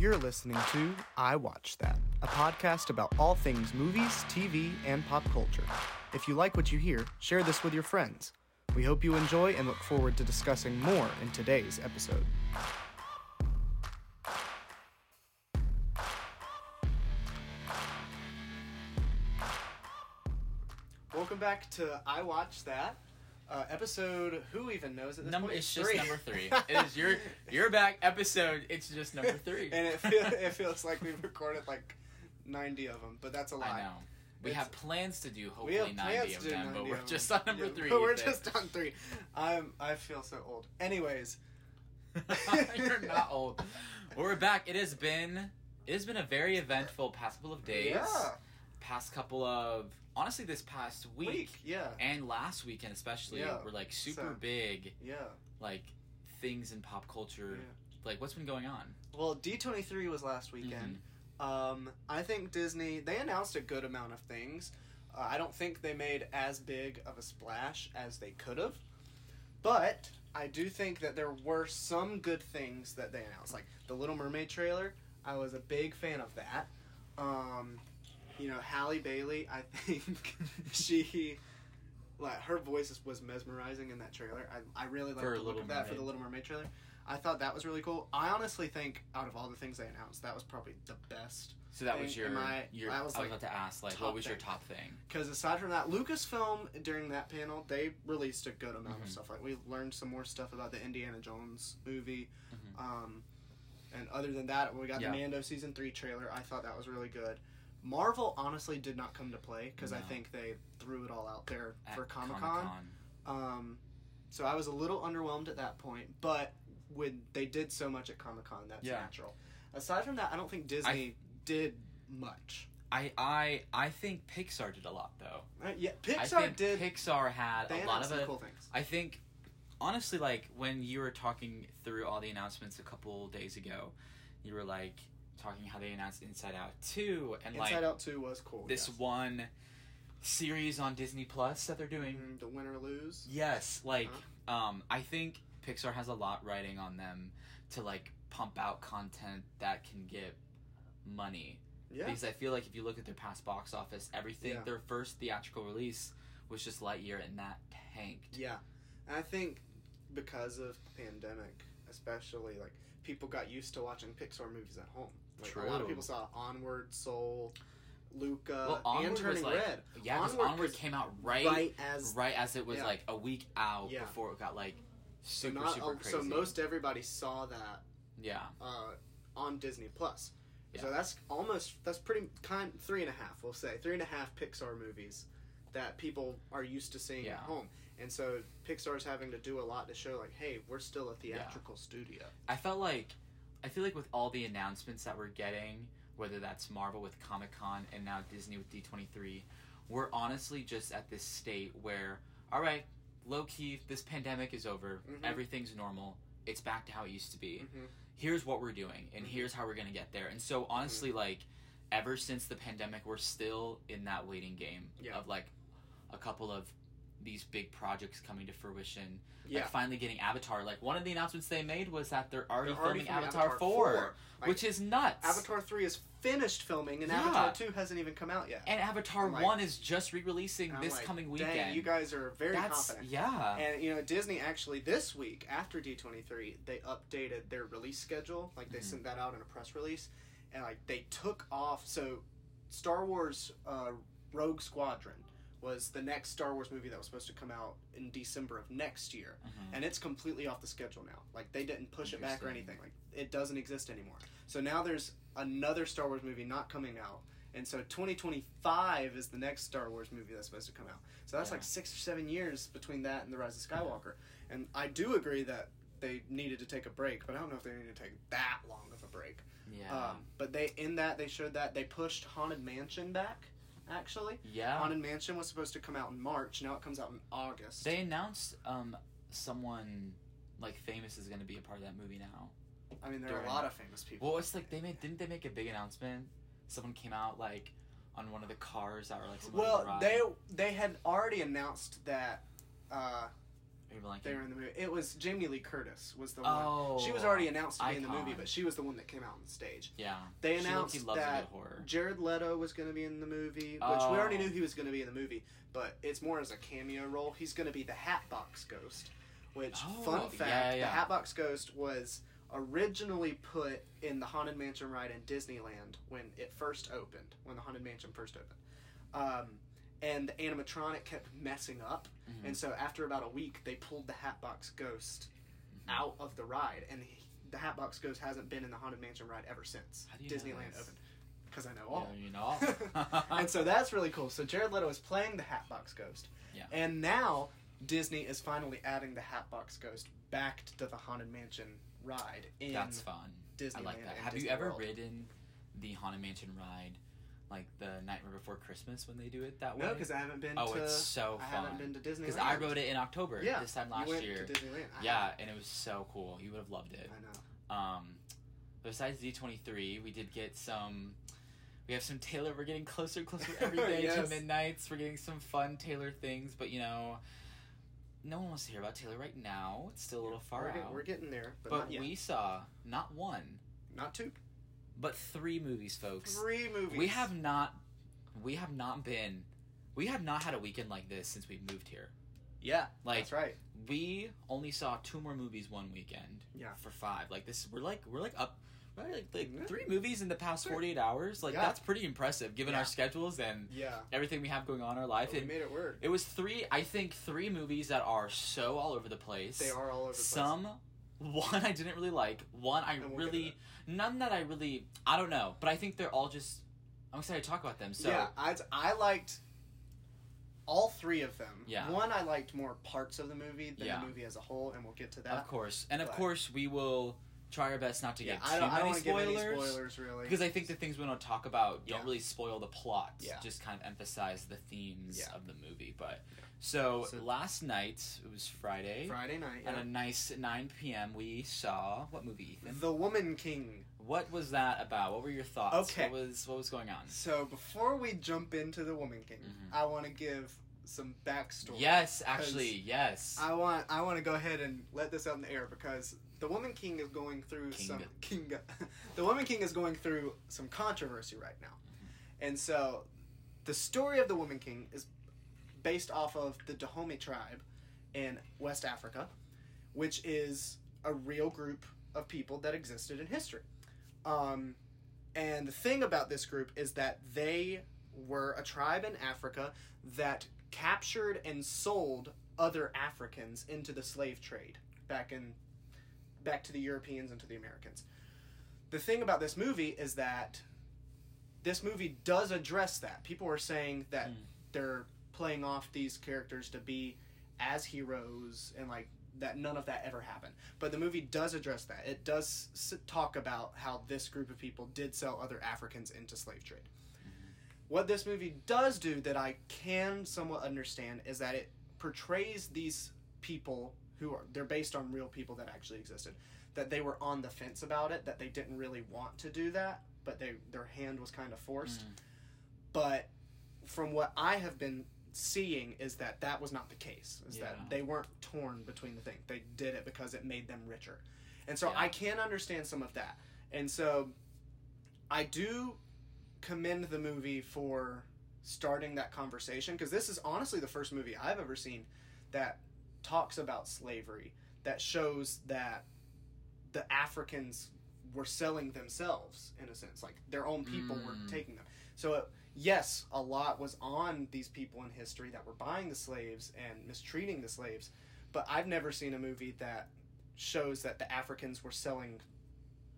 You're listening to I Watch That, a podcast about all things movies, TV, and pop culture. If you like what you hear, share this with your friends. We hope you enjoy and look forward to discussing more in today's episode. Welcome back to I Watch That. Uh, episode, who even knows at this Number, point? it's just Three. number three. It is your your back episode. It's just number three. and it, feel, it feels like we've recorded like 90 of them, but that's a lie. I know. We It's- have plans to do We hopefully have ninety plans of to do them, 90 but we're just on number Yeah, three. But we're just on three. I'm. I feel so old. Anyways, You're not old. We're back. It has been it has been a very eventful past couple of days. Yeah. Past couple of honestly, this past week, Week, yeah. and last weekend especially Yeah. were like super So- big yeah. like things in pop culture. Yeah. Like what's been going on? Well, D23 was last weekend. Mm-hmm. Um, I think Disney they announced a good amount of things. Uh, I don't think they made as big of a splash as they could have, but I do think that there were some good things that they announced, like the Little Mermaid trailer. I was a big fan of that. Um, you know, Halle Bailey. I think she. Like her voice was mesmerizing in that trailer. I, I really liked For the look of that for the Mermaid. Little Mermaid trailer. I thought that was really cool. I honestly think out of all the things they announced, that was probably the best. So that was your, my- your I I was was, like, about to ask like top what was your thing. top thing? Because aside from that, Lucasfilm during that panel they released a good amount of Mhm. stuff. Like we learned some more stuff about the Indiana Jones movie. Mhm. Um, and other than that, we got Yeah. the Mando season three trailer. I thought that was really good. Marvel honestly did not come to play because I think they threw it all out there At for Comic Con. Um, so I was a little underwhelmed at that point, but when they did so much at Comic Con, that's Yeah. natural. Aside from that, I don't think Disney did much. I I I think Pixar did a lot though. Uh, yeah, I Pixar think did. Pixar had a lot of it. cool things. I think honestly, like when you were talking through all the announcements a couple days ago, you were like talking how they announced Inside Out two and Inside like Out Two was cool. this yes. one series on Disney Plus that they're doing. Mhm, the win or lose. Yes, like Uh-huh. um, I think Pixar has a lot writing on them to like pump out content that can get money. Yeah, Because I feel like if you look at their past box office, everything Yeah. their first theatrical release was just Lightyear, and that tanked. yeah, and I think because of the pandemic, especially like people got used to watching Pixar movies at home. Like, A lot of people saw Onward, Soul, Luca, well, Onward and Turning like, Red. Yeah, because Onward Onward, came out right, right as right as it was yeah. like a week out Yeah. before it got like so super not super crazy. so most everybody saw that yeah, uh, on Disney Plus. So that's almost that's pretty kind three and a half. We'll say three and a half Pixar movies that people are used to seeing Yeah. at home, and so Pixar's having to do a lot to show like, hey, we're still a theatrical studio. I felt like I feel like with all the announcements that we're getting, whether that's Marvel with Comic Con and now Disney with D twenty three, we're honestly just at this state where, all right, low key, this pandemic is over, Mhm. everything's normal, it's back to how it used to be. Mhm. Here's what we're doing, and Mhm. here's how we're gonna get there. And so honestly, like, ever since the pandemic, we're still in that waiting game Yeah. of like a couple of these big projects coming to fruition Yeah, like finally getting Avatar. Like one of the announcements they made was that they're already, They're already filming, filming Avatar, Avatar 4, 4. Like, which is nuts. Avatar three is finished filming, and Yeah. Avatar two hasn't even come out yet. and Avatar like- 1 is just re-releasing this like, coming Dang, weekend. you guys are very That's confident. yeah. And you know, Disney actually this week after D twenty three, they updated their release schedule. Like they Mhm. sent that out in a press release, and like they took off. So, Star Wars uh, Rogue Squadron was the next Star Wars movie that was supposed to come out in December of next year, Mhm. and it's completely off the schedule now. Like they didn't push it back or anything. Like it doesn't exist anymore. So now there's another Star Wars movie not coming out. And so 2025 is the next Star Wars movie that's supposed to come out. So that's Yeah. like six or seven years between that and The Rise of Skywalker. And I do agree that they needed to take a break, but I don't know if they needed to take that long of a break. yeah. Um, but they in that they showed that they pushed Haunted Mansion back. Actually, yeah. Haunted Mansion was supposed to come out in March. Now it comes out in August. They announced um someone like famous is going to be a part of that movie now. I mean, there are a lot of famous people. Well, it's like they made didn't they make a big announcement? Someone came out like on one of the cars that were like Well, they they had already announced that uh, You're. They were in the movie. It was Jamie Lee Curtis was the Oh, one. She was already announced to be in the movie, but she was the one that came out on the stage. yeah. They announced that. Jared Leto was going to be in the movie, which we Oh. already knew he was going to be in the movie, but it's more as a cameo role. He's going to be the Hatbox Ghost, which Oh, fun yeah, fact, yeah. the Hatbox Ghost was originally put in the Haunted Mansion ride in Disneyland when it first opened, when the Haunted Mansion first opened. Um, and the animatronic kept messing up, Mhm. and so after about a week, they pulled the Hatbox Ghost Mhm. out of the ride, and he, the Hatbox Ghost hasn't been in the Haunted Mansion ride ever since How do you Disneyland opened. Because I know all. Yeah, you know. and so that's really cool. So Jared Leto is playing the Hatbox Ghost, Yeah. and now Disney is finally adding the Hatbox Ghost back to the Haunted Mansion ride in That's fun. Disneyland. I like that. Have Disney you ever World. ridden the Haunted Mansion ride, like the Nightmare Before Christmas when they do it that way? No, because I haven't been oh, to. it's so I fun. haven't been to Disneyland. Because I wrote it in October Yeah, this time last you went year. to Disneyland. I yeah, haven't. and it was so cool. You would have loved it. I know. Um, besides D23, we did get some. We have some Taylor. We're getting closer closer every day Yes. to midnights. We're getting some fun Taylor things, but you know, no one wants to hear about Taylor right now. It's still a little far we're, out. get- we're getting there, but, but we saw not one, not two, but three movies, folks. three movies. We have not. We have not been. We have not had a weekend like this since we moved here. Yeah, Like that's right. we only saw two more movies one weekend. Yeah. For five, like this, we're like we're like up. Right, like, like three movies in the past 48 hours like Yeah. that's pretty impressive given Yeah. our schedules and Yeah, everything we have going on in our life but we made it work. it was three i think three movies that are so all over the place They are all over the place. some one i didn't really like one i we'll really none that i really i don't know but i think they're all just i'm excited to talk about them so yeah, I I liked all three of them. Yeah. One I liked more parts of the movie than Yeah. the movie as a whole, and we'll get to that. of course and of course we will try our best not to yeah, get I too I don't many give spoilers any spoilers really. because I think the things we want to talk about don't really spoil the plot. Yeah. Just kind of emphasize the themes Yeah. of the movie. But so, So- last night it was Friday Friday night, at yeah. a nice 9 p.m. We saw what movie, Ethan? The Woman King. What was that about? What were your thoughts? Okay. What was what was going on? So before we jump into the Woman King, Mhm. I want to give some backstory. Yes, actually, yes. I want I want to go ahead and let this out in the air because the Woman King is going through King. some King. the Woman King is going through some controversy right now, and so the story of the Woman King is based off of the Dahomey tribe in West Africa, which is a real group of people that existed in history. Um, and the thing about this group is that they were a tribe in Africa that captured and sold other Africans into the slave trade back in back to the Europeans and to the Americans. The thing about this movie is that this movie does address that. People are saying that Mm. they're playing off these characters to be as heroes and like that none of that ever happened. But the movie does address that. It does s- talk about how this group of people did sell other Africans into slave trade. What this movie does do that I can somewhat understand is that it portrays these people who are they're based on real people that actually existed that they were on the fence about it that they didn't really want to do that but they their hand was kind of forced Mm. but from what I have been seeing is that that was not the case. Is Yeah. that they weren't torn between the thing. They did it because it made them richer, and so Yeah. I can understand some of that. And so I do commend the movie for starting that conversation because this is honestly the first movie I've ever seen that talks about slavery that shows that the Africans were selling themselves in a sense like their own people were Mm. taking them so it, yes a lot was on these people in history that were buying the slaves and mistreating the slaves but I've never seen a movie that shows that the Africans were selling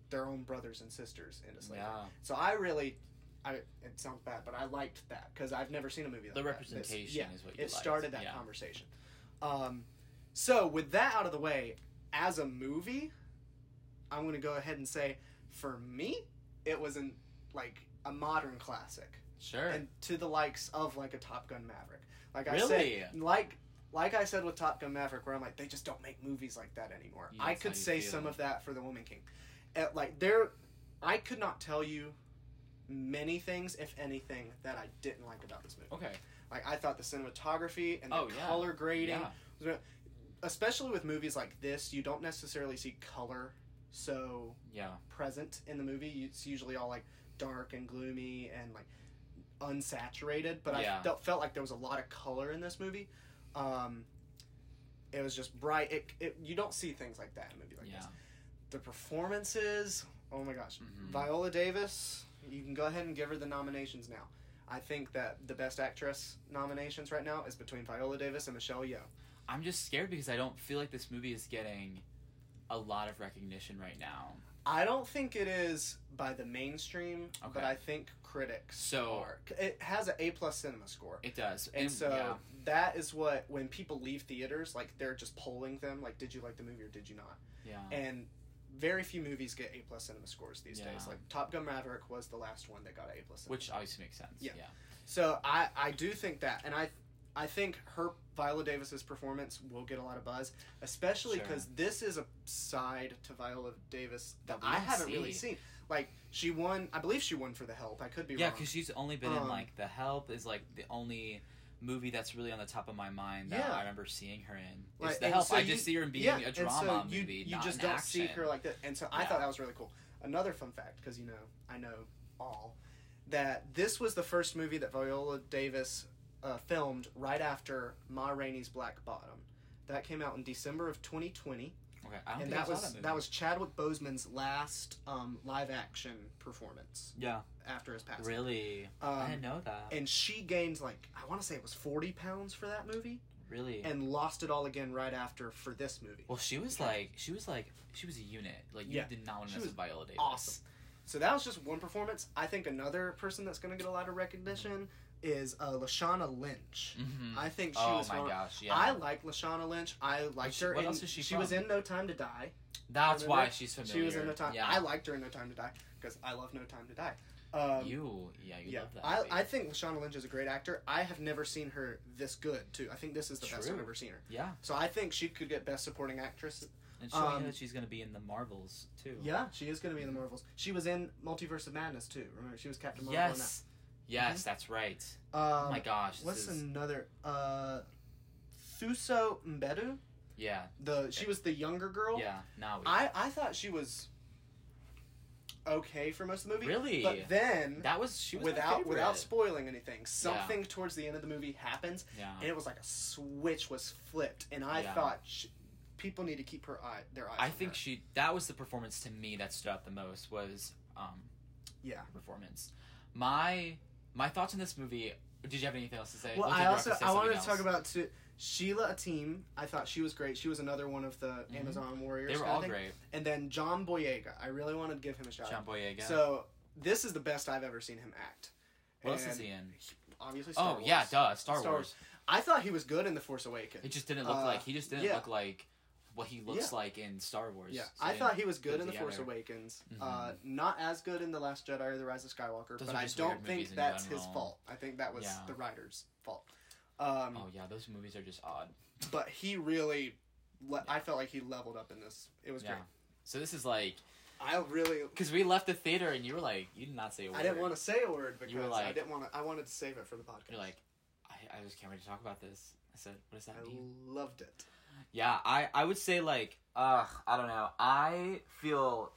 their own brothers and sisters into slavery Yeah. so I really I, it sounds bad, but I liked that because I've never seen a movie like The that. This- representation yeah, is what you it liked. started that Yeah. conversation. Um, so with that out of the way, as a movie, I'm going to go ahead and say, for me, it was an like a modern classic, Sure. and to the likes of like a Top Gun Maverick. Like I Really? said, like like I said with Top Gun Maverick, where I'm like, they just don't make movies like that anymore. Yeah, I could say some of that for the Woman King. Uh, like there, I could not tell you many things, if anything, that I didn't like about this movie. okay. Like I thought the cinematography and the Oh, yeah. color grading. Yeah. was especially with movies like this, you don't necessarily see color so Yeah. present in the movie. It's usually all like dark and gloomy and like unsaturated. But Yeah. I felt felt like there was a lot of color in this movie. Um, it was just bright. It, it you don't see things like that in a movie like Yeah. this. The performances, oh my gosh, Mhm. Viola Davis. You can go ahead and give her the nominations now. I think that the best actress nominations right now is between Viola Davis and Michelle Yeoh. I'm just scared because I don't feel like this movie is getting a lot of recognition right now. I don't think it is by the mainstream, but I think critics So- are. It has an A plus cinema score, It does. and so yeah. that is what when people leave theaters, like they're just polling them, like, did you like the movie or did you not? Yeah. And very few movies get A plus cinema scores these Yeah. days. Like Top Gun Maverick was the last one that got A plus. Which obviously makes sense. Yeah. Yeah. So I I do think that, and I I think her Viola Davis's performance will get a lot of buzz, especially Sure. because this is a side to Viola Davis that, That I haven't really seen. Like she won, I believe she won for The Help. I could be Yeah, because she's only been in Um, like The Help is like the only movie that's really on the top of my mind that Yeah. I remember seeing her in. Like, It's The and Help. so I you- just see her in being yeah, a drama so you, movie. You just don't see her like that, and so I Yeah. thought that was really cool. Another fun fact, because you know I know all, that this was the first movie that Viola Davis uh, filmed right after Ma Rainey's Black Bottom. That came out in December of 2020, Okay, I don't and think that was that, that was Chadwick Boseman's last um, live action performance yeah. after his passing. Really, I Um, didn't know that. and she gained like I want to say it was 40 pounds for that movie, really. and lost it all again right after for this movie. well, she was like, she was like, she was a unit. Like you Yeah. did not want to mess with Viola Davis. awesome. So that was just one performance. I think another person that's going to get a lot of recognition is uh, Lashana Lynch. Mm-hmm. I think she oh was. my one- gosh, yeah. I like Lashana Lynch. I liked she- her. what in, else is she She was in No Time to Die. That's why she's familiar. She was in No Time. Yeah. I liked her in No Time to Die because I love No Time to Die. Um, you, yeah, you yeah, love that. I, movie. I think Lashana Lynch is a great actor. I have never seen her this good too. I think this is the best I've True. ever seen her. yeah, So I think she could get Best Supporting Actress. And showing um, that she's gonna be in the Marvels too. Yeah, she is going to be in the Marvels. She was in Multiverse of Madness too. Remember, she was Captain Marvel. in that. Yes. Yes, that's right. Um, oh my gosh. What's is, another? Uh, Thuso Mbedu. yeah, The she was the younger girl. yeah. Now. I I thought she was okay for most of the movie. Really? But then, that was she was without without spoiling anything, something towards the end of the movie happens, Yeah. and it was like a switch was flipped, and I Yeah. thought sh people need to keep her eye their eyes. I think her. she that was the performance to me that stood out the most was um Yeah. performance. My my thoughts on this movie. Did you have anything else to say? Well, I also I wanted to talk about too, Sheila Atim. I thought she was great. She was another one of the Mhm. Amazon Warriors. They were all thing. great. And then John Boyega. I really wanted to give him a shout. Out. John. Boyega. So this is the best I've ever seen him act. what else is he in? Obviously, Star Oh Wars. yeah, duh, Star, Star Wars. I thought he was good in The Force Awakens. It just didn't look Uh, like he just didn't yeah. look like what he looks Yeah. like in Star Wars. Yeah, So I thought he was good in The Force. Awakens. Mhm. Uh, not as good in The Last Jedi or The Rise of Skywalker, Those but I don't think in that's his fault. I think that was Yeah. the writer's fault. Um, Oh yeah, those movies are just odd. But he really, le- I felt like he leveled up in this. It was Yeah. great. So this is like I really, because we left the theater and you were like you did not say a word. I didn't want to say a word because were I didn't want to. I wanted to save it for the podcast. You're like, I, I just can't wait to talk about this. I said, what does that I mean? loved it. Yeah, I, I would say like, ugh, I don't know. I feel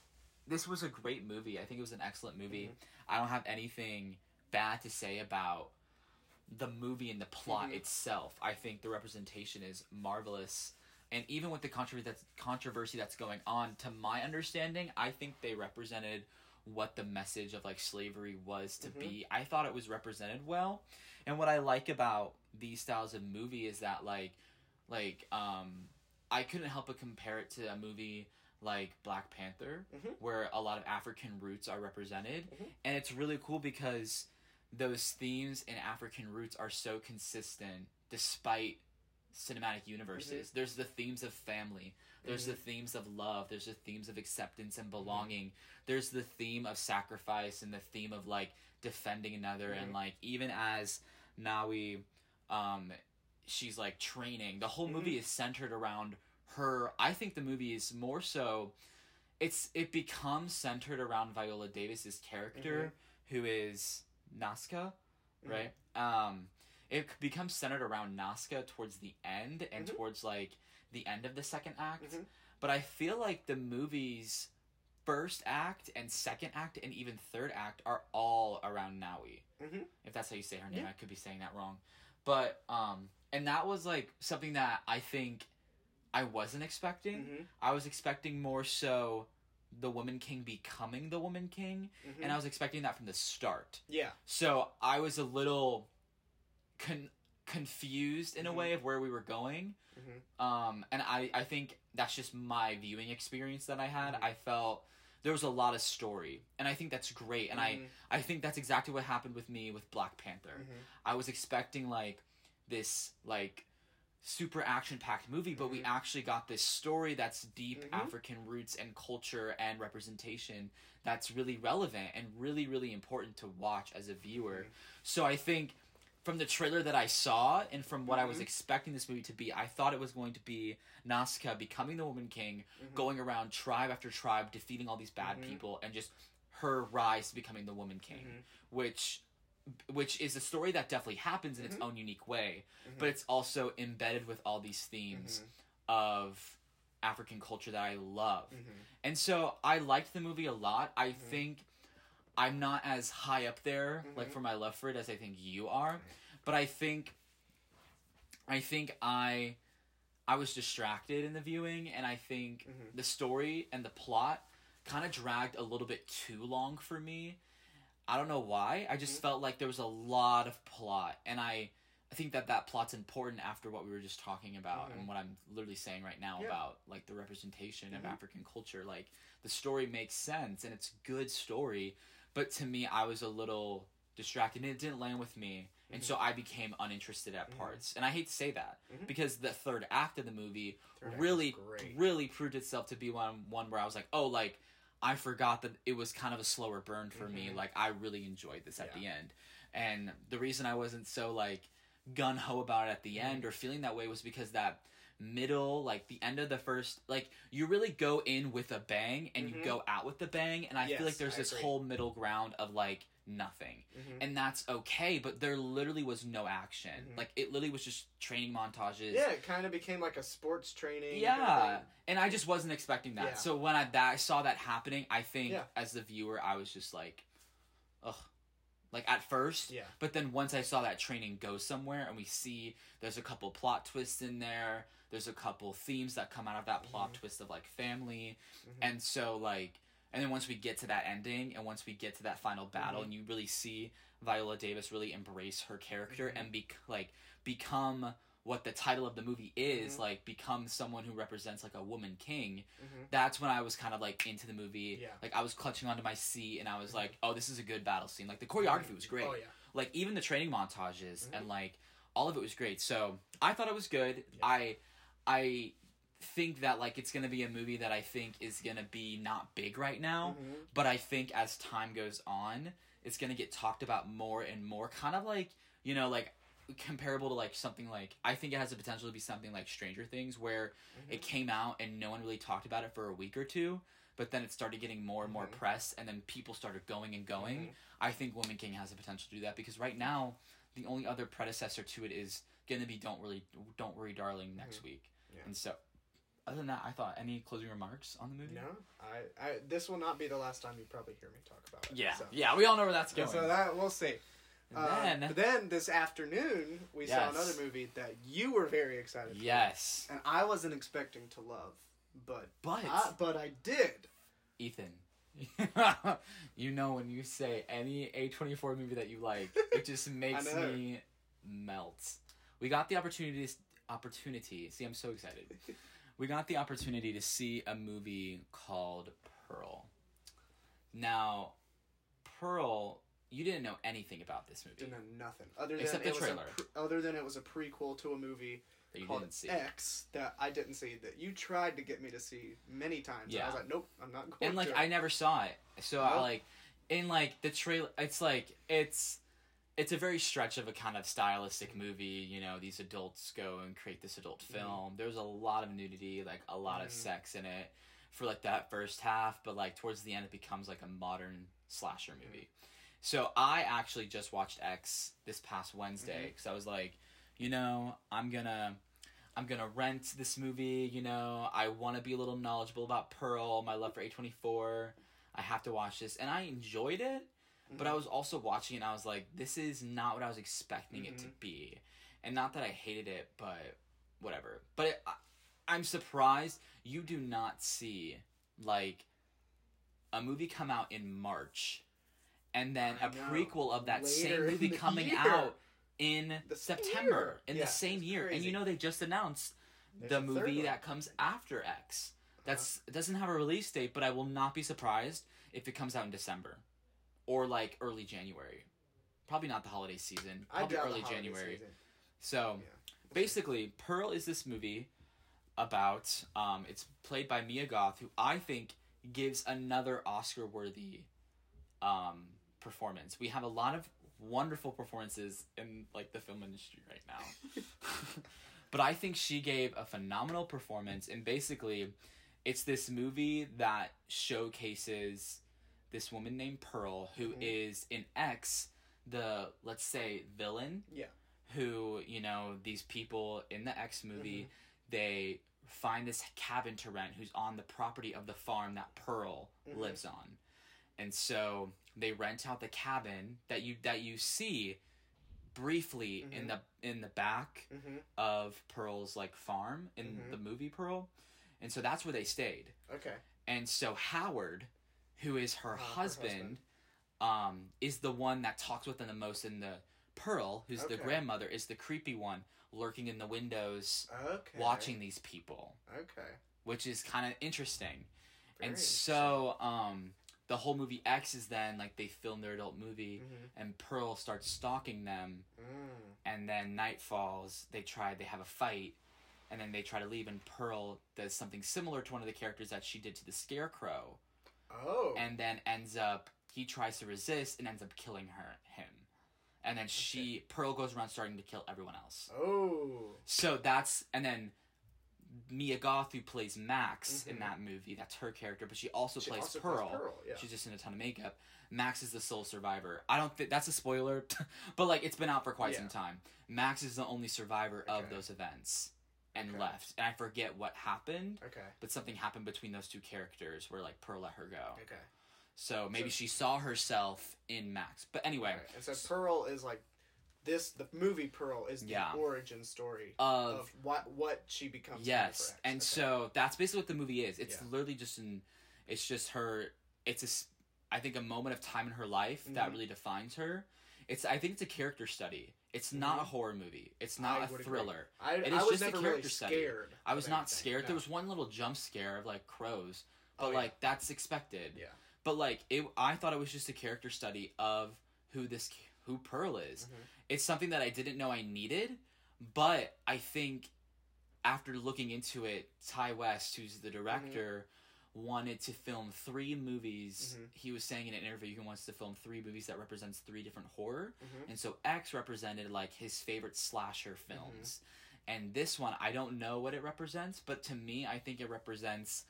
this was a great movie. I think it was an excellent movie. Mm-hmm. I don't have anything bad to say about the movie and the plot Mhm. itself. I think the representation is marvelous. And even with the controversy that's controversy that's going on, to my understanding, I think they represented what the message of like slavery was to Mhm. be. I thought it was represented well. And what I like about these styles of movie is that like like um I couldn't help but compare it to a movie like Black Panther Mhm. where a lot of African roots are represented Mhm. and it's really cool because those themes in African roots are so consistent despite cinematic universes. There's the themes of family. There's the themes of love. There's the themes of acceptance and belonging. There's the theme of sacrifice and the theme of like defending another and like even as Nawi um she's like training. The whole movie is centered around her. I think the movie is more so it's it becomes centered around Viola Davis's character who is Nazca, Mhm. right? Um it becomes centered around Nazca towards the end and Mhm. towards like the end of the second act. Mhm. But I feel like the movie's first act and second act and even third act are all around Nawi. Mhm. If that's how you say her name, Yeah. I could be saying that wrong. But um and that was like something that I think I wasn't expecting. Mm-hmm. I was expecting more so the Woman King becoming the Woman King, Mhm. and I was expecting that from the start. yeah. So I was a little con- confused in a Mhm. way of where we were going. Mhm. Um, and I, I think that's just my viewing experience that I had. Mhm. I felt there was a lot of story, and I think that's great. And Mhm. I, I think that's exactly what happened with me with Black Panther. Mhm. I was expecting like this like super action packed movie, but we Mhm. actually got this story that's deep Mhm. African roots and culture and representation that's really relevant and really, really important to watch as a viewer. Mhm. So I think from the trailer that I saw and from what I was Mhm. expecting this movie to be, I thought it was going to be Nazca becoming the Woman King, Mhm. going around tribe after tribe, defeating all these bad people, and just her rise to becoming the Woman King, which which is a story that definitely happens in its Mhm. own unique way, Mhm. but it's also embedded with all these themes Mhm. of African culture that I love. Mhm. And so I liked the movie a lot. I Mhm. think I'm not as high up there, like Mhm. for my love for it, as I think you are. But I think, I think I, I was distracted in the viewing, and I think the story and the plot kind of dragged a little bit too long for me. I don't know why. I just Mhm. felt like there was a lot of plot, and I, I think that that plot's important after what we were just talking about Mhm. and what I'm literally saying right now Yeah. about like the representation of Mhm. African culture. Like the story makes sense and it's a good story, but to me, I was a little distracted and it didn't land with me, and Mhm. so I became uninterested at Mhm. parts. And I hate to say that because the third act of the movie Third really, really proved itself to be one one where I was like, oh, like I forgot that it was kind of a slower burn for me. Mhm. Like I really enjoyed this at Yeah. the end, and the reason I wasn't so like gun ho about it at the Mm-hmm. end or feeling that way was because that middle like the end of the first like you really go in with a bang and you Mhm. go out with the bang and i Yes, feel like there's I this agree. whole middle ground of like nothing Mhm. and that's okay but there literally was no action Mhm. like it literally was just training montages yeah, it kind of became like a sports training. yeah and i just wasn't expecting that Yeah. so when i that I saw that happening i think Yeah. as the viewer i was just like ugh like at first Yeah. but then once i saw that training go somewhere and we see there's a couple plot twists in there there's a couple themes that come out of that plot Mhm. twist of like family Mhm. and so like and then once we get to that ending and once we get to that final battle Mhm. and you really see viola davis really embrace her character Mhm. and be like become what the title of the movie is Mhm. like become someone who represents like a woman king Mhm. that's when i was kind of like into the movie Yeah. like i was clutching onto my seat and i was Mhm. like oh this is a good battle scene like the choreography was great Oh yeah. like even the training montages Mhm. and like all of it was great so i thought it was good Yeah. i i think that like it's gonna be a movie that i think is gonna be not big right now Mhm. but i think as time goes on it's gonna get talked about more and more kind of like you know like comparable to like something like i think it has the potential to be something like stranger things where Mhm. it came out and no one really talked about it for a week or two but then it started getting more and more Mhm. press and then people started going and going Mhm. I think Woman King has the potential to do that because right now the only other predecessor to it is gonna be Don't Worry Don't Worry Darling next Mhm. week. Yeah. And so other than that, I thought any closing remarks on the movie? No, I, I. This will not be the last time you probably hear me talk about it. Yeah. So, Yeah, we all know where that's going. so that we'll see. Uh, then then this afternoon we saw another movie that you were very excited for. Yes. and I wasn't expecting to love, but But I, but I did. Ethan you know when you say any A24 movie that you like, it just makes me melt. We got the opportunity opportunity. See, I'm so excited. we got the opportunity to see a movie called Pearl. Now, Pearl, you didn't know anything about this movie Didn't know nothing other than Except the it was trailer. A pre- other than it was a prequel to a movie that you called didn't see. X that I didn't see that you tried to get me to see many times. And I was like, nope, I'm not going. and like to. I never saw it, so I like in like the trailer. It's like it's it's a very stretch of a kind of stylistic movie. You know, these adults go and create this adult Mm-hmm. film. There's a lot of nudity, like a lot of Mhm. sex in it for like that first half, but like towards the end, it becomes like a modern slasher Mm-hmm. movie. So I actually just watched X this past Wednesday because I was like, you know, I'm gonna. I'm gonna rent this movie. You know, I want to be a little knowledgeable about Pearl, my love for A24. I have to watch this, and I enjoyed it. But I Mm-hmm. was also watching and I was like, this is not what I was expecting it to Mhm. be. And not that I hated it, but whatever. But it, I, I'm surprised you do not see like a movie come out in March, and then I a know. prequel of that same Later in movie coming year. out in The September year. in Yeah, the same year. And you know they just announced There's the movie. Uh-huh. that comes after X. That's it doesn't have a release date, but I will not be surprised if it comes out in December or like early January. Probably not the holiday season. Probably early January. season. So Yeah. basically, Pearl is this movie about um, it's played by Mia Goth, who I think gives another Oscar worthy um, performance. We have a lot of wonderful performances in like the film industry right now. but I think she gave a phenomenal performance and basically it's this movie that showcases this woman named Pearl who is Mhm. in X the let's say villain Yeah. who you know these people in the X movie they find this cabin to rent who's on the property of the farm that Pearl Mhm. lives on and so they rent out the cabin that you that you see briefly in Mhm. the in the back Mm-hmm. of Pearl's like farm in Mhm. the movie Pearl and so that's where they stayed Okay. and so Howard who is her Ah, her husband, husband. um is the one that talks with them the most in the Pearl who's the grandmother is the creepy one lurking in the windows Okay. watching these people Okay. which is kind of interesting Very and so um the whole movie X is then like they film their adult movie Mhm. and Pearl starts stalking them Mm. and then night falls they try they have a fight and then they try to leave and Pearl does something similar to one of the characters that she did to the scarecrow Oh. and then ends up he tries to resist and ends up killing her him and then she Pearl goes around starting to kill everyone else oh. so that's and then Mia Goth who plays Max in Mhm. that movie that's her character but she also She plays also Pearl plays Pearl. Yeah. She's just in a ton of makeup. Max is the sole survivor. I don't think that's a spoiler, but like it's been out for quite Yeah. some time. Max is the only survivor of those events and Okay. left. And I forget what happened, okay. but something happened between those two characters where like Pearl let her go. Okay. So maybe So- she saw herself in Max. But anyway, Right. And so Pearl is like this. The movie Pearl is the Yeah. origin story of of what what she becomes. yes, and Okay. so that's basically what the movie is. It's Yeah. literally just an, it's just her. It's a I think a moment of time in her life that Mhm. really defines her. It's I think it's a character study. It's not a horror movie. It's not I a thriller. I, It I was just a never character really study. scared. I was not anything. scared. No. There was one little jump scare of like crows, but Oh, yeah. like that's expected. Yeah. But like it, I thought it was just a character study of who this who Pearl is. Mhm. It's something that I didn't know I needed, but I think after looking into it, Ti West, who's the director, wanted to film three movies. Mhm. He was saying in an interview he wants to film three movies that represents three different horror. Mhm. And so X represented like his favorite slasher Mm-hmm. films. And this one, I don't know what it represents, but to me, I think it represents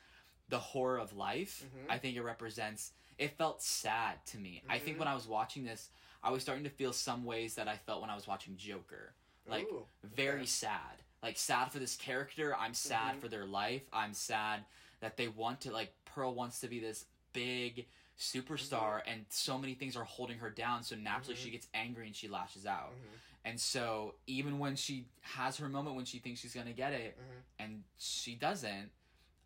the horror of life. Mhm. I think it represents it felt sad to me. I think Mhm. when I was watching this, I was starting to feel some ways that I felt when I was watching Joker. Like Ooh, very okay. sad. Like sad for this character. I'm sad for their life. I'm sad that they want to like Pearl wants to be this big superstar and so many things are holding her down so naturally Mhm. she gets angry and she lashes out. Mhm. And so even when she has her moment when she thinks she's going to get it Mhm. and she doesn't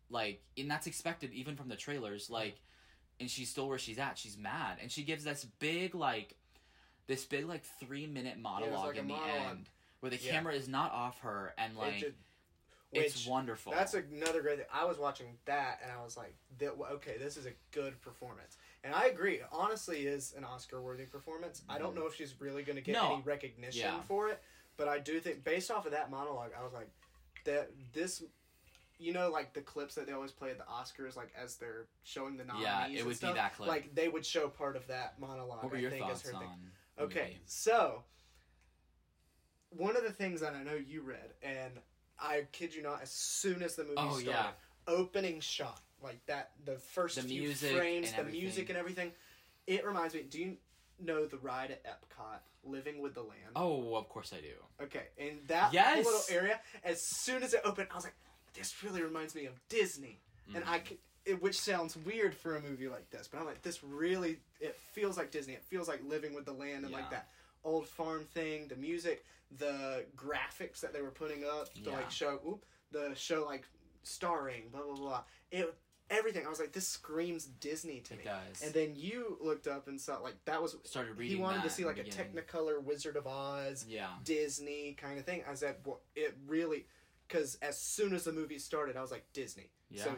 like and that's expected even from the trailers Mm-hmm. like and she's still where she's at she's mad and she gives this big like this big like three minute monologue like in the monologue. end where the Yeah. camera is not off her and like did- it's wonderful That's another great thing. I was watching that and I was like, that, okay, this is a good performance. And I agree. It honestly is an Oscar worthy performance. I don't know if she's really going to get Mm-hmm. No. any recognition Yeah. for it, but I do think, based off of that monologue, I was like, that this. You know, like the clips that they always play at the Oscars, like as they're showing the nominees. Yeah, it would be that clip. Like they would show part of that monologue. what were I your think, thoughts her on thing. Okay, movie? so one of the things that I know you read, and I kid you not, as soon as the movie Oh, started, yeah. opening shot like that, the first The few frames, the everything. music and everything, it reminds me. Do you know the ride at Epcot, Living with the Land? Oh, of course I do. Okay, in that Yes! little area, as soon as it opened, I was like, "This really reminds me of Disney," and I Mhm. could, it, which sounds weird for a movie like this, but I'm like, "This really, it feels like Disney. It feels like living with the land and like that old farm thing. The music, the graphics that they were putting up, the Yeah. like show, oop, the show like starring, blah blah blah. It everything. I was like, this screams Disney to It me. does. And then you looked up and saw like that was Started reading. he wanted to see like a beginning. Technicolor Wizard of Oz. Yeah. Disney kind of thing. I said, well, it really, because as soon as the movie started, I was like Disney. Yeah. So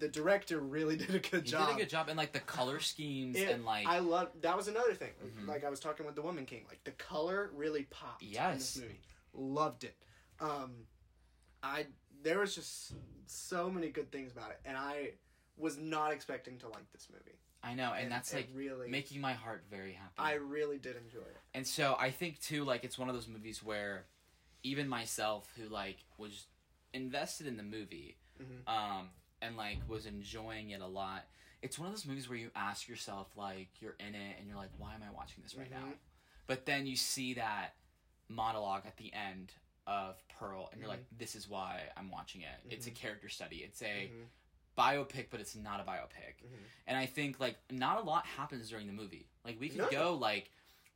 the director really did a good job. He job. did a good job, and like the color schemes It- and like I love that was another thing. Mhm. Like I was talking with the Woman King, like the color really popped in Yes. this movie. Loved it. Um, I there was just so many good things about it, and I was not expecting to like this movie. I know, and, that's like really making my heart very happy. I really did enjoy it. And so I think too, like it's one of those movies where even myself, who like was invested in the movie, Mhm. um, and like was enjoying it a lot, it's one of those movies where you ask yourself, like you're in it, and you're like, why am I watching this right now? Mhm. But then you see that monologue at the end of Pearl, and you're like, this is why I'm watching it. It's a character study. It's a Mhm. biopic, but it's not a biopic. And I think like not a lot happens during the movie. Like we could No. go like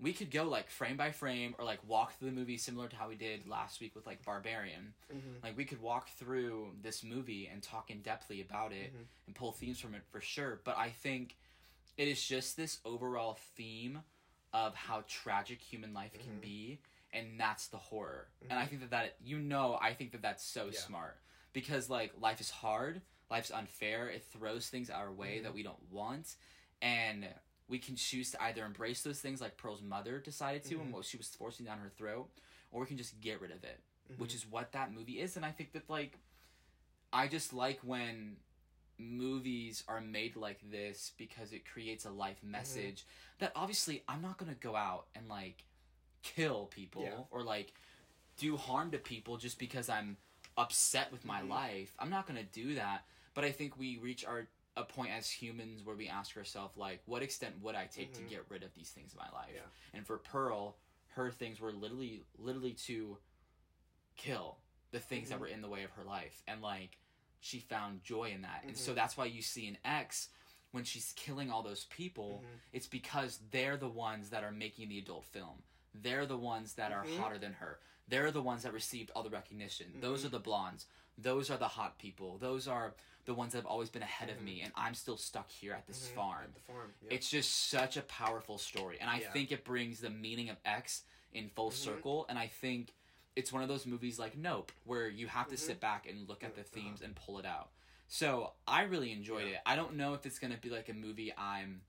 we could go like frame by frame or like walk through the movie similar to how we did last week with like Barbarian. Mhm. Like we could walk through this movie and talk in depthly about it Mhm. and pull themes from it for sure. But I think it is just this overall theme of how tragic human life can Mhm. be and that's the horror. And I think that that you know, I think that that's so Yeah. smart because like life is hard, life's unfair, it throws things our way that we don't want and we can choose to either embrace those things like Pearl's mother decided to and Mhm. what she was forcing down her throat or we can just get rid of it, which Mhm. is what that movie is and I think that like I just like when movies are made like this because it creates a life Mm-hmm. message that obviously I'm not going to go out and like kill people Yeah. or like do harm to people just because I'm upset with my Mhm. life. I'm not going to do that, but I think we reach our a point as humans where we ask ourselves like what extent would I take Mhm. to get rid of these things in my life? Yeah. And for Pearl, her things were literally literally to kill the things that Mhm. were in the way of her life and like she found joy in that. And so Mhm. that's why you see an X when she's killing all those people, Mhm. it's because they're the ones that are making the adult film. They're the ones that are Mhm. hotter than her. They're the ones that received all the recognition. Those Mhm. are the blondes. Those are the hot people. Those are the ones that have always been ahead of me, and I'm still stuck here at this Mhm. farm. At the farm. Yeah. It's just such a powerful story, and I Yeah. think it brings the meaning of X in full Mhm. circle. And I think it's one of those movies like Nope, where you have to sit back and look at the Uh-huh. themes and pull it out. So I really enjoyed Yeah. it. I don't know if it's gonna be like a movie I'm,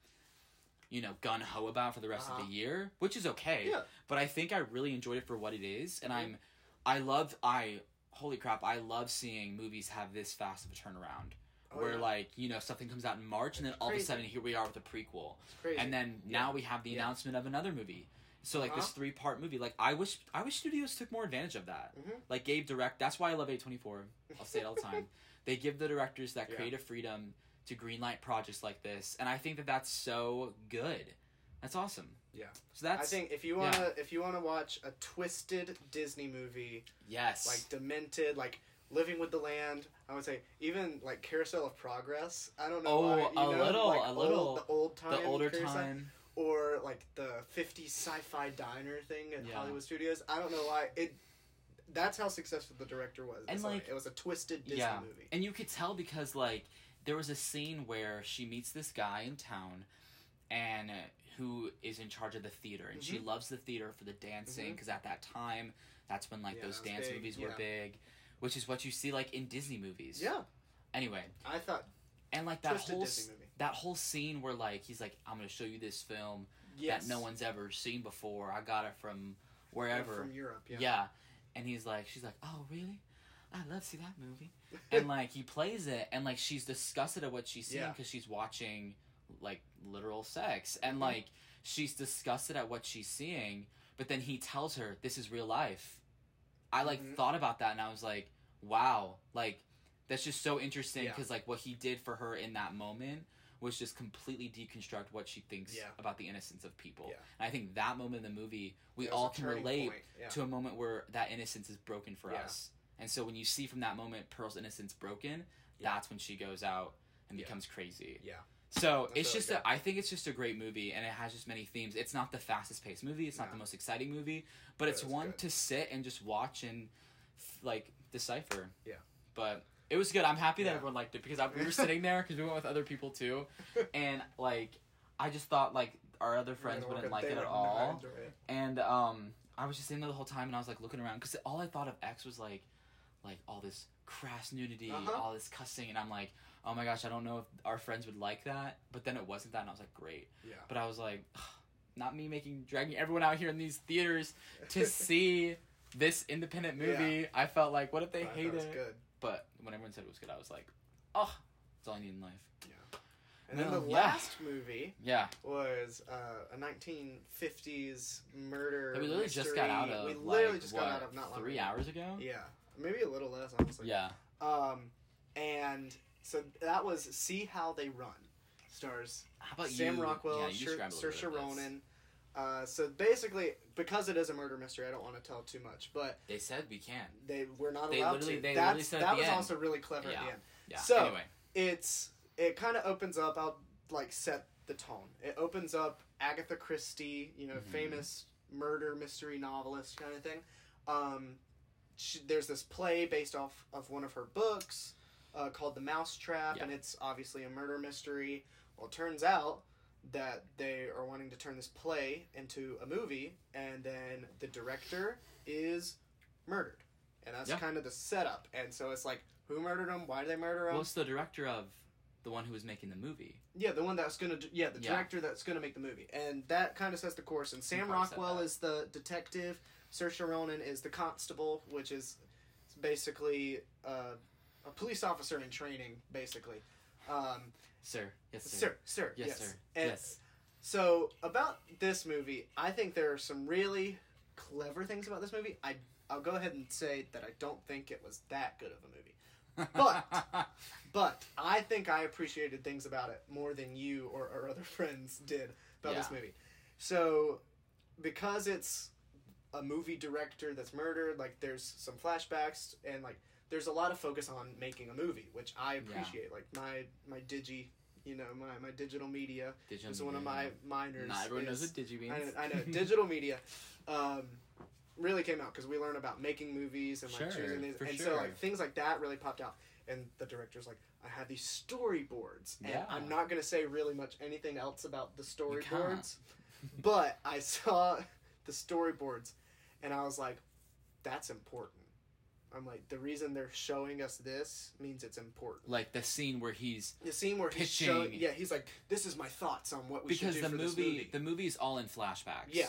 you know, gun ho about for the rest of Uh-huh. the year, which is okay. Yeah. But I think I really enjoyed it for what it is, and. I'm, I love I. Holy crap! I love seeing movies have this fast of a turnaround, Oh, where yeah. like you know something comes out in March, and then It's all of a sudden here we are with a prequel, and then Yeah. now we have the announcement of another movie. So like this Uh-huh. three part movie, like I wish I wish studios took more advantage of that. Mhm. Like Gabe direct. That's why I love A twenty four. I'll say it all the time. They give the directors that creative freedom to greenlight projects like this, and I think that that's so good. That's awesome. Yeah. So that's I think if you wanna if you wanna watch a twisted Disney movie yes. like demented like Living with the Land, I would say even like Carousel of Progress. I don't know. Oh, why, you a know, little, like a old- little. the old time, the older Carousel, time. or like the 50 sci-fi diner thing at Yeah. Hollywood Studios. I don't know why it. That's how successful the director was. And, why like- it was a twisted Disney yeah. movie. And you could tell because like there was a scene where she meets this guy in town and uh, who is in charge of the theater and she Mhm. loves the theater for the dancing because at that time that's when like Yeah, those dance big, movies were yeah. big which is what you see like in Disney movies. Yeah, Anyway, I thought and like that whole Disney s- movie. that whole scene where like he's like I'm going to show you this film Yes. that no one's ever seen before. I got it from wherever. from Europe. Yeah. Yeah. And he's like, she's like, oh, really? I love to see that movie. And like, he plays it, and like, she's disgusted at what she's seeing Yeah. because she's watching like literal sex. And Mhm. like, she's disgusted at what she's seeing, but then he tells her, this is real life. I like Mhm. thought about that, and I was like, wow. Like, that's just so interesting Yeah. because like, what he did for her in that moment was just completely deconstruct what she thinks Yeah. about the innocence of people. Yeah. And I think that moment in the movie, we all can relate yeah. to a moment where that innocence is broken for Yeah. us. And so when you see from that moment Pearl's innocence broken, Yeah. that's when she goes out and Yeah. becomes crazy. Yeah. So That's it's really just good. a, I think it's just a great movie and it has just many themes. It's not the fastest paced movie. It's not the most exciting movie, but But it's one good. to sit and just watch and like decipher. Yeah. But it was good. I'm happy that Yeah. everyone liked it because I, we were sitting there because we went with other people too, and like I just thought like our other friends wouldn't like it at all, it. and um I was just sitting there the whole time and I was like looking around because all I thought of X was like like all this crass nudity, Uh-huh. all this cussing, and I'm like, oh my gosh, I don't know if our friends would like that. But then it wasn't that, and I was like, great. Yeah. But I was like, not me making dragging everyone out here in these theaters to see this independent movie. I felt like, what if they I hate it good. But when everyone said it was good, I was like, oh, that's all I need in life. Yeah. And then No, the yeah. last movie Yeah, was uh, a 1950s murder. we literally just got out of We literally like, just what, got out of not long three ago. hours ago. Yeah, maybe a little less, honestly. Yeah, Um, and so that was See How They Run. Stars how about Sam you? Rockwell, yeah, you Sher- describe a little bit Saoirse. Ronan. Uh, so basically, because it is a murder mystery, I don't want to tell too much, but They said we can. they we're not They allowed to. they That's, literally said at that was end. also really clever Yeah. at the end. Yeah. So- anyway, It's it kind of opens up. I'll like set the tone. It opens up Agatha Christie, you know, Mhm. famous murder mystery novelist kind of thing. Um, she, there's this play based off of one of her books uh, called The Mousetrap, Yeah. and it's obviously a murder mystery. Well, it turns out that they are wanting to turn this play into a movie, and then the director is murdered, and that's Yeah. kind of the setup. And so it's like, who murdered him? Why did they murder him? well, it's the director of the one who was making the movie. Yeah, the one that's gonna, yeah, the Yeah. director that's gonna make the movie, and that kind of sets the course. And Sam Rockwell is the detective, Saoirse Ronan is the constable, which is basically uh, a police officer in training, basically. Um, Sir, yes, sir. sir, sir, Yes, yes. sir. And yes. So about this movie, I think there are some really clever things about this movie. I I'll go ahead and say that I don't think it was that good of a movie. But- But I think I appreciated things about it more than you or our other friends did about this movie. So, because it's a movie director that's murdered, like there's some flashbacks and like there's a lot of focus on making a movie, which I appreciate. Like my my digi, you know, my my digital media Digital is one of my minors. Not everyone knows what digi means. I know, I know digital media. Um, really came out because we learn about making movies and like Sure, choosing these, and so like things like that really popped out. And the director's like, I have these storyboards, and Yeah. I'm not gonna say really much anything else about the storyboards, but I saw the storyboards, and I was like, that's important. I'm like, the reason they're showing us this means it's important. like the scene where he's The scene where he's Pitching- showing, yeah, he's like, this is my thoughts on what we because should do the for this movie, movie. the movie is all in flashbacks. Yeah.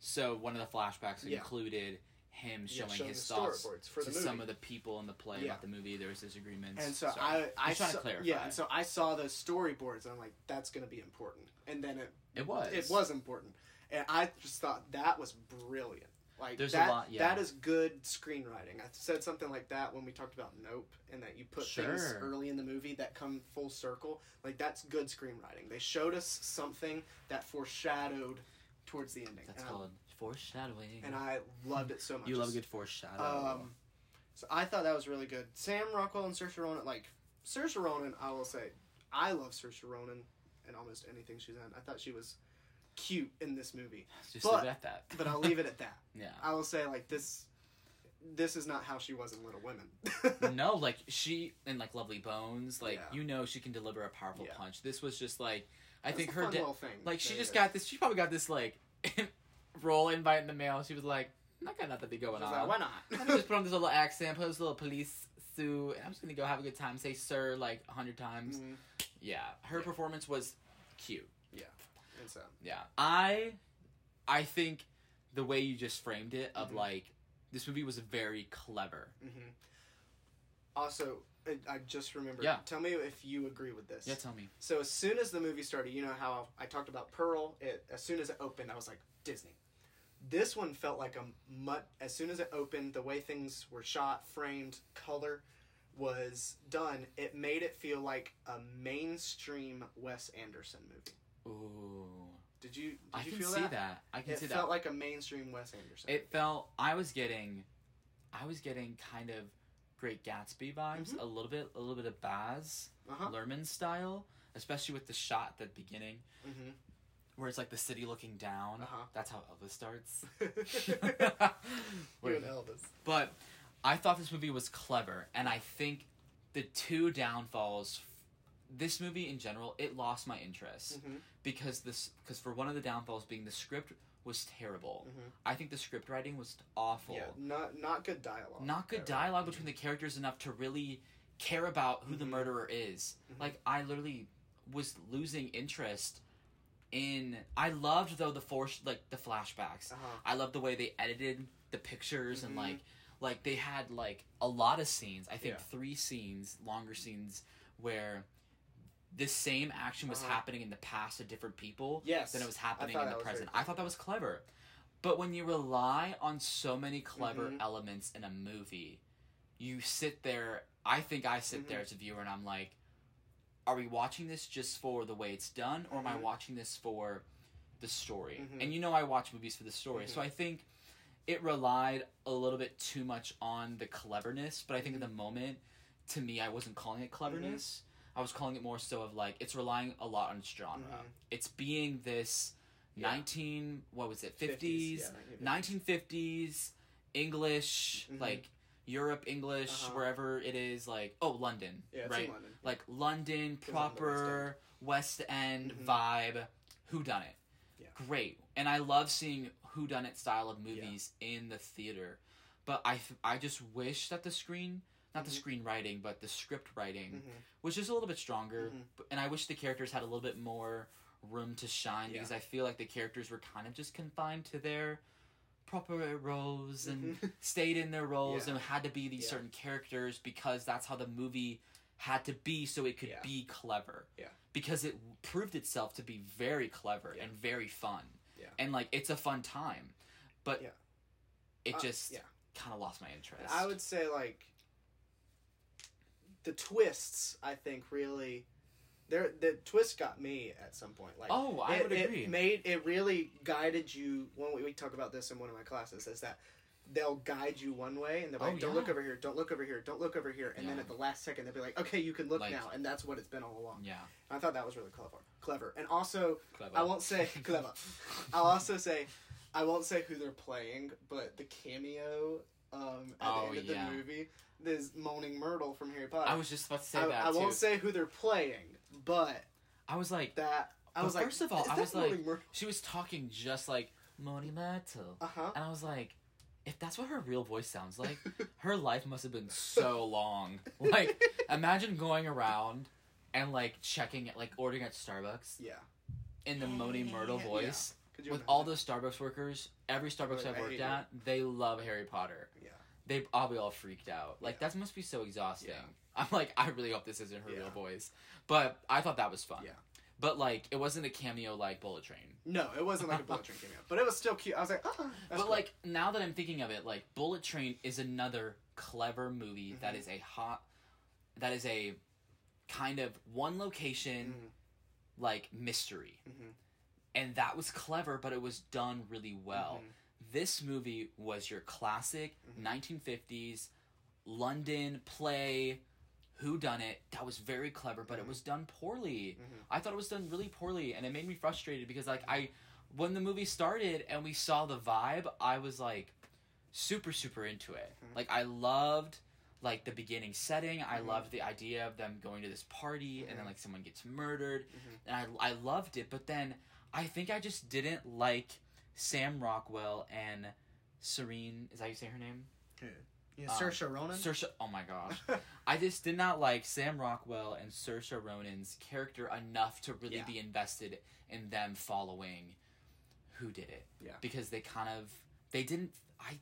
So one of the flashbacks Yeah. included him showing showing his the thoughts storyboards for to the movie. some of the people in the play Yeah. about the movie. There was disagreements. And so. I, I trying saw, to clarify. yeah, and so I saw those storyboards, and I'm like, that's going to be important. And then it, it was. it was important, and I just thought that was brilliant. Like There's a that, lot- yeah. that is good screenwriting. I said something like that when we talked about Nope, and that you put things early in the movie that come full circle. Like that's good screenwriting. They showed us something that foreshadowed towards the ending. That's and called foreshadowing. And I loved it so much. you love a good foreshadow. um, so I thought that was really good. Sam Rockwell and Saoirse Ronan, like Saoirse Ronan, I will say, I love Saoirse Ronan and almost anything she's in. I thought she was cute in this movie, Just but- leave it at that. but I'll leave it at that. yeah. I will say like this. This is not how she was in Little Women. no, like she in like Lovely Bones, like Yeah. you know she can deliver a powerful Yeah. punch. This was just like I That's think her little thing. like she just is. got this. She probably got this like role invite in the mail. She was like, I got nothing to be going She's on. like, why not? Just put on this little accent, put this little police suit, and I'm just gonna go have a good time. Say sir like a hundred times. Mhm. Yeah, her Yeah. performance was cute. And Yeah, I, I think the way you just framed it of Mhm. like this movie was very clever. hmm Also, I, I just remembered. Yeah. Tell me if you agree with this. Yeah, tell me. So as soon as the movie started, you know how I talked about Pearl. It as soon as it opened, I was like Disney. This one felt like a much. As soon as it opened, the way things were shot, framed, color, was done, it made it feel like a mainstream Wes Anderson movie. Ooh. Did you did I you can feel see that? that. I can It see that. It felt like a mainstream Wes Anderson. it felt I was getting I was getting kind of Great Gatsby vibes, Mhm. a little bit a little bit of Baz uh-huh. Luhrmann style, especially with the shot at the beginning hmm where it's like the city looking down. Uh-huh. That's how Elvis starts. you Where- and Elvis. But I thought this movie was clever, and I think the two downfalls. This movie in general, it lost my interest hmm because this because for one of the downfalls being the script was terrible. Mhm. I think the script writing was awful. Yeah, not not good dialogue. Not good Ever. dialogue between the characters enough to really care about who the Mhm. murderer is. Mhm. Like I literally was losing interest in. I loved though the force like the flashbacks. Uh-huh. I love the way they edited the pictures and Mhm. like like they had like a lot of scenes. I think Yeah. three scenes, longer scenes where the same action was Uh-huh. happening in the past to different people Yes. than it was happening in the present. I thought that was clever. But when you rely on so many clever Mhm. elements in a movie, you sit there I think I sit Mhm. there as a viewer and I'm like, are we watching this just for the way it's done or am I Mhm. watching this for the story? Mhm. And you know I watch movies for the story. So Mhm. I think it relied a little bit too much on the cleverness, but I think at the moment to me I wasn't calling it cleverness. I was calling it more so of like it's relying a lot on its genre. Mhm. It's being this Yeah. 19 what was it 50s, 50s, 1950s. 1950s English Mhm. like Europe English Uh-huh. wherever it is like oh London Yeah, right London. like London on the proper West End, Mhm. vibe who done it Yeah. great and I love seeing who done it style of movies in the theater but I I just wish that the screen not the Mhm. screenwriting but the script writing Mhm. was just a little bit stronger Mhm. and I wish the characters had a little bit more room to shine Yeah. because I feel like the characters were kind of just confined to their proper roles and Mhm. stayed in their roles Yeah. and had to be these Yeah. certain characters because that's how the movie had to be so it could Yeah. be clever. Yeah. Because it proved itself to be very clever Yeah. and very fun. Yeah. And like it's a fun time. But Yeah. it Uh, just yeah. kind of lost my interest. I would say like the twists. I think really, there the twist got me at some point. Like Oh, I it, would agree. It made it really guided you. When we, we talk about this in one of my classes, is that they'll guide you one way and they're like, Oh, "Don't yeah. look over here, don't look over here, don't look over here," and then at the last second they'll be like, "Okay, you can look Like- now," and that's what it's been all along. yeah. I thought that was really clever, clever, and also Clever. I won't say clever. I'll also say I won't say who they're playing, but the cameo um, at Oh, the end of yeah. the movie, this moaning Myrtle from Harry Potter. I was just about to say I, that I too. won't say who they're playing, but I was like that I But was like, first of all, is I that was like- Moaning Myrtle? she was talking just like Moaning Myrtle. uh huh. And I was like, if that's what her real voice sounds like, her life must have been so long. Like, imagine going around and like checking it, like ordering at Starbucks yeah. in the Moaning Myrtle Yeah. voice. Could you With imagine? all those Starbucks workers, every Starbucks I've worked hate at, they love Harry Potter. Yeah. They probably all freaked out. Like Yeah. that must be so exhausting. Yeah. I'm like, I really hope this isn't her Yeah. real voice. But I thought that was fun. Yeah. But like, it wasn't a cameo like Bullet Train. No, it wasn't like a bullet train cameo, but it was still cute. I was like, that's but cool. like now that I'm thinking of it, like Bullet Train is another clever movie that Mhm. is a hot, that is a kind of one location Mhm. like mystery, Mhm. and that was clever, but it was done really well. This movie was your classic Mhm. 1950s London play. Who done it? That was very clever, but it Mhm. was done poorly. Mhm. I thought it was done really poorly, and it made me frustrated because like I, when the movie started and we saw the vibe, I was like, super super into it. Mhm. Like I loved like the beginning setting. I Mhm. loved the idea of them going to this party and then Mhm. like someone gets murdered, Mhm. and I I loved it. But then I think I just didn't like Sam Rockwell and Serene. Is that how you say her name? Yeah, Um, Saoirse Ronan. Saoirse. Oh my gosh. I just did not like Sam Rockwell and Saoirse Ronan's character enough to really Yeah. be invested in them following who did it. Yeah. Because they kind of they didn't I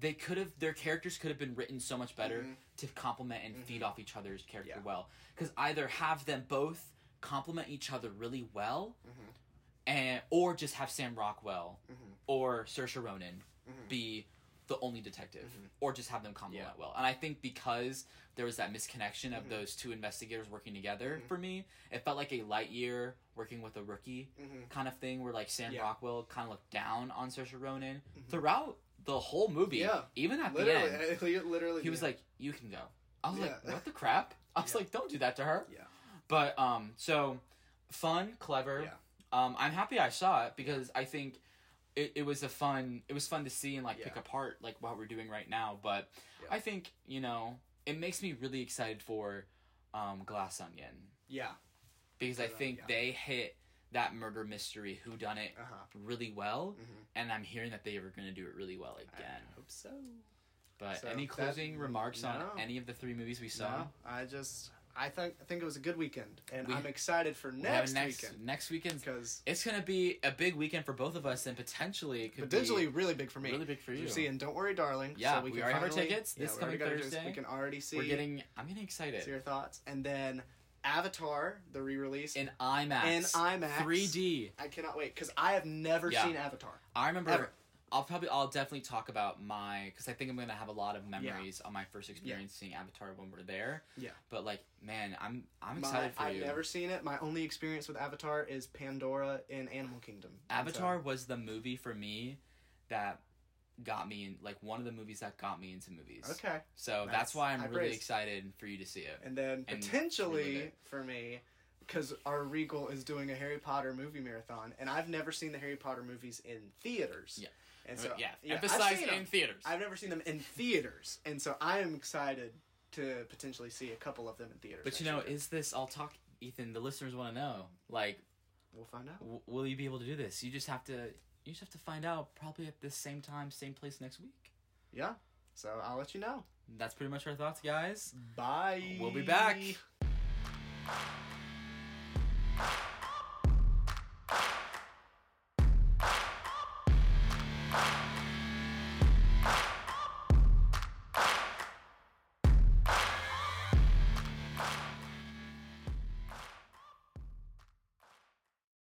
they could have their characters could have been written so much better Mhm. to complement and feed Mhm. off each other's character Yeah. well. Because either have them both complement each other really well, Mhm. And or just have Sam Rockwell Mhm. or Saoirse Ronan Mhm. be the only detective, Mhm. or just have them complement Yeah. well. And I think because there was that misconnection of Mhm. those two investigators working together, Mhm. for me, it felt like a light year working with a rookie Mhm. kind of thing, where like Sam Yeah. Rockwell kind of looked down on Saoirse Ronan throughout the whole movie. Yeah. even at the end, Literally, literally, he was like, "You can go." I was Yeah. like, "What the crap?" I was like, "Don't do that to her." Yeah. But um, so fun, clever. Yeah. Um, I'm happy I saw it because I think it, it was a fun it was fun to see and like pick apart like what we're doing right now. But Yeah. I think you know it makes me really excited for um, Glass Onion yeah, because I think yeah. they hit that murder mystery who done it uh huh. really well Mhm. and I'm hearing that they were going to do it really well again. I hope so. But So, any that- closing remarks no. on any of the three movies we saw? No, I just I think I think it was a good weekend, and We- I'm excited for next, next weekend next weekend. because It's gonna be a big weekend for both of us, and potentially it could potentially be really big for me. really big for you. Seeing Don't Worry, Darling. Yeah, so we, we can already have our tickets yeah, this coming got our tickets. Thursday. We can already see. We're getting. I'm getting excited. see your thoughts, and then Avatar, the re-release in IMAX. in IMAX. 3D. I cannot wait because I have never Yeah. seen Avatar. I remember. Ever. I'll probably. I'll definitely talk about my because I think I'm gonna have a lot of memories on my first experience seeing Avatar when we're there. Yeah. But like, man, I'm I'm My- excited for I've you. never seen it. My only experience with Avatar is Pandora in Animal Kingdom. Avatar so- was the movie for me that got me in like one of the movies that got me into movies. okay, So that's, That's why I'm high really excited for you to see it. and then And potentially for me, because our Regal is doing a Harry Potter movie marathon, and I've never seen the Harry Potter movies in theaters. Yeah. And uh, so yeah, emphasize in them. theaters. I've never seen them in theaters, and so I am excited to potentially see a couple of them in theaters. But you know, year. is this? I'll talk, Ethan. The listeners want to know. Like, we'll find out. w- will you be able to do this? You just have to. You just have to find out. Probably at the same time, same place next week. Yeah, so I'll let you know. That's pretty much our thoughts, guys. Bye. We'll be back.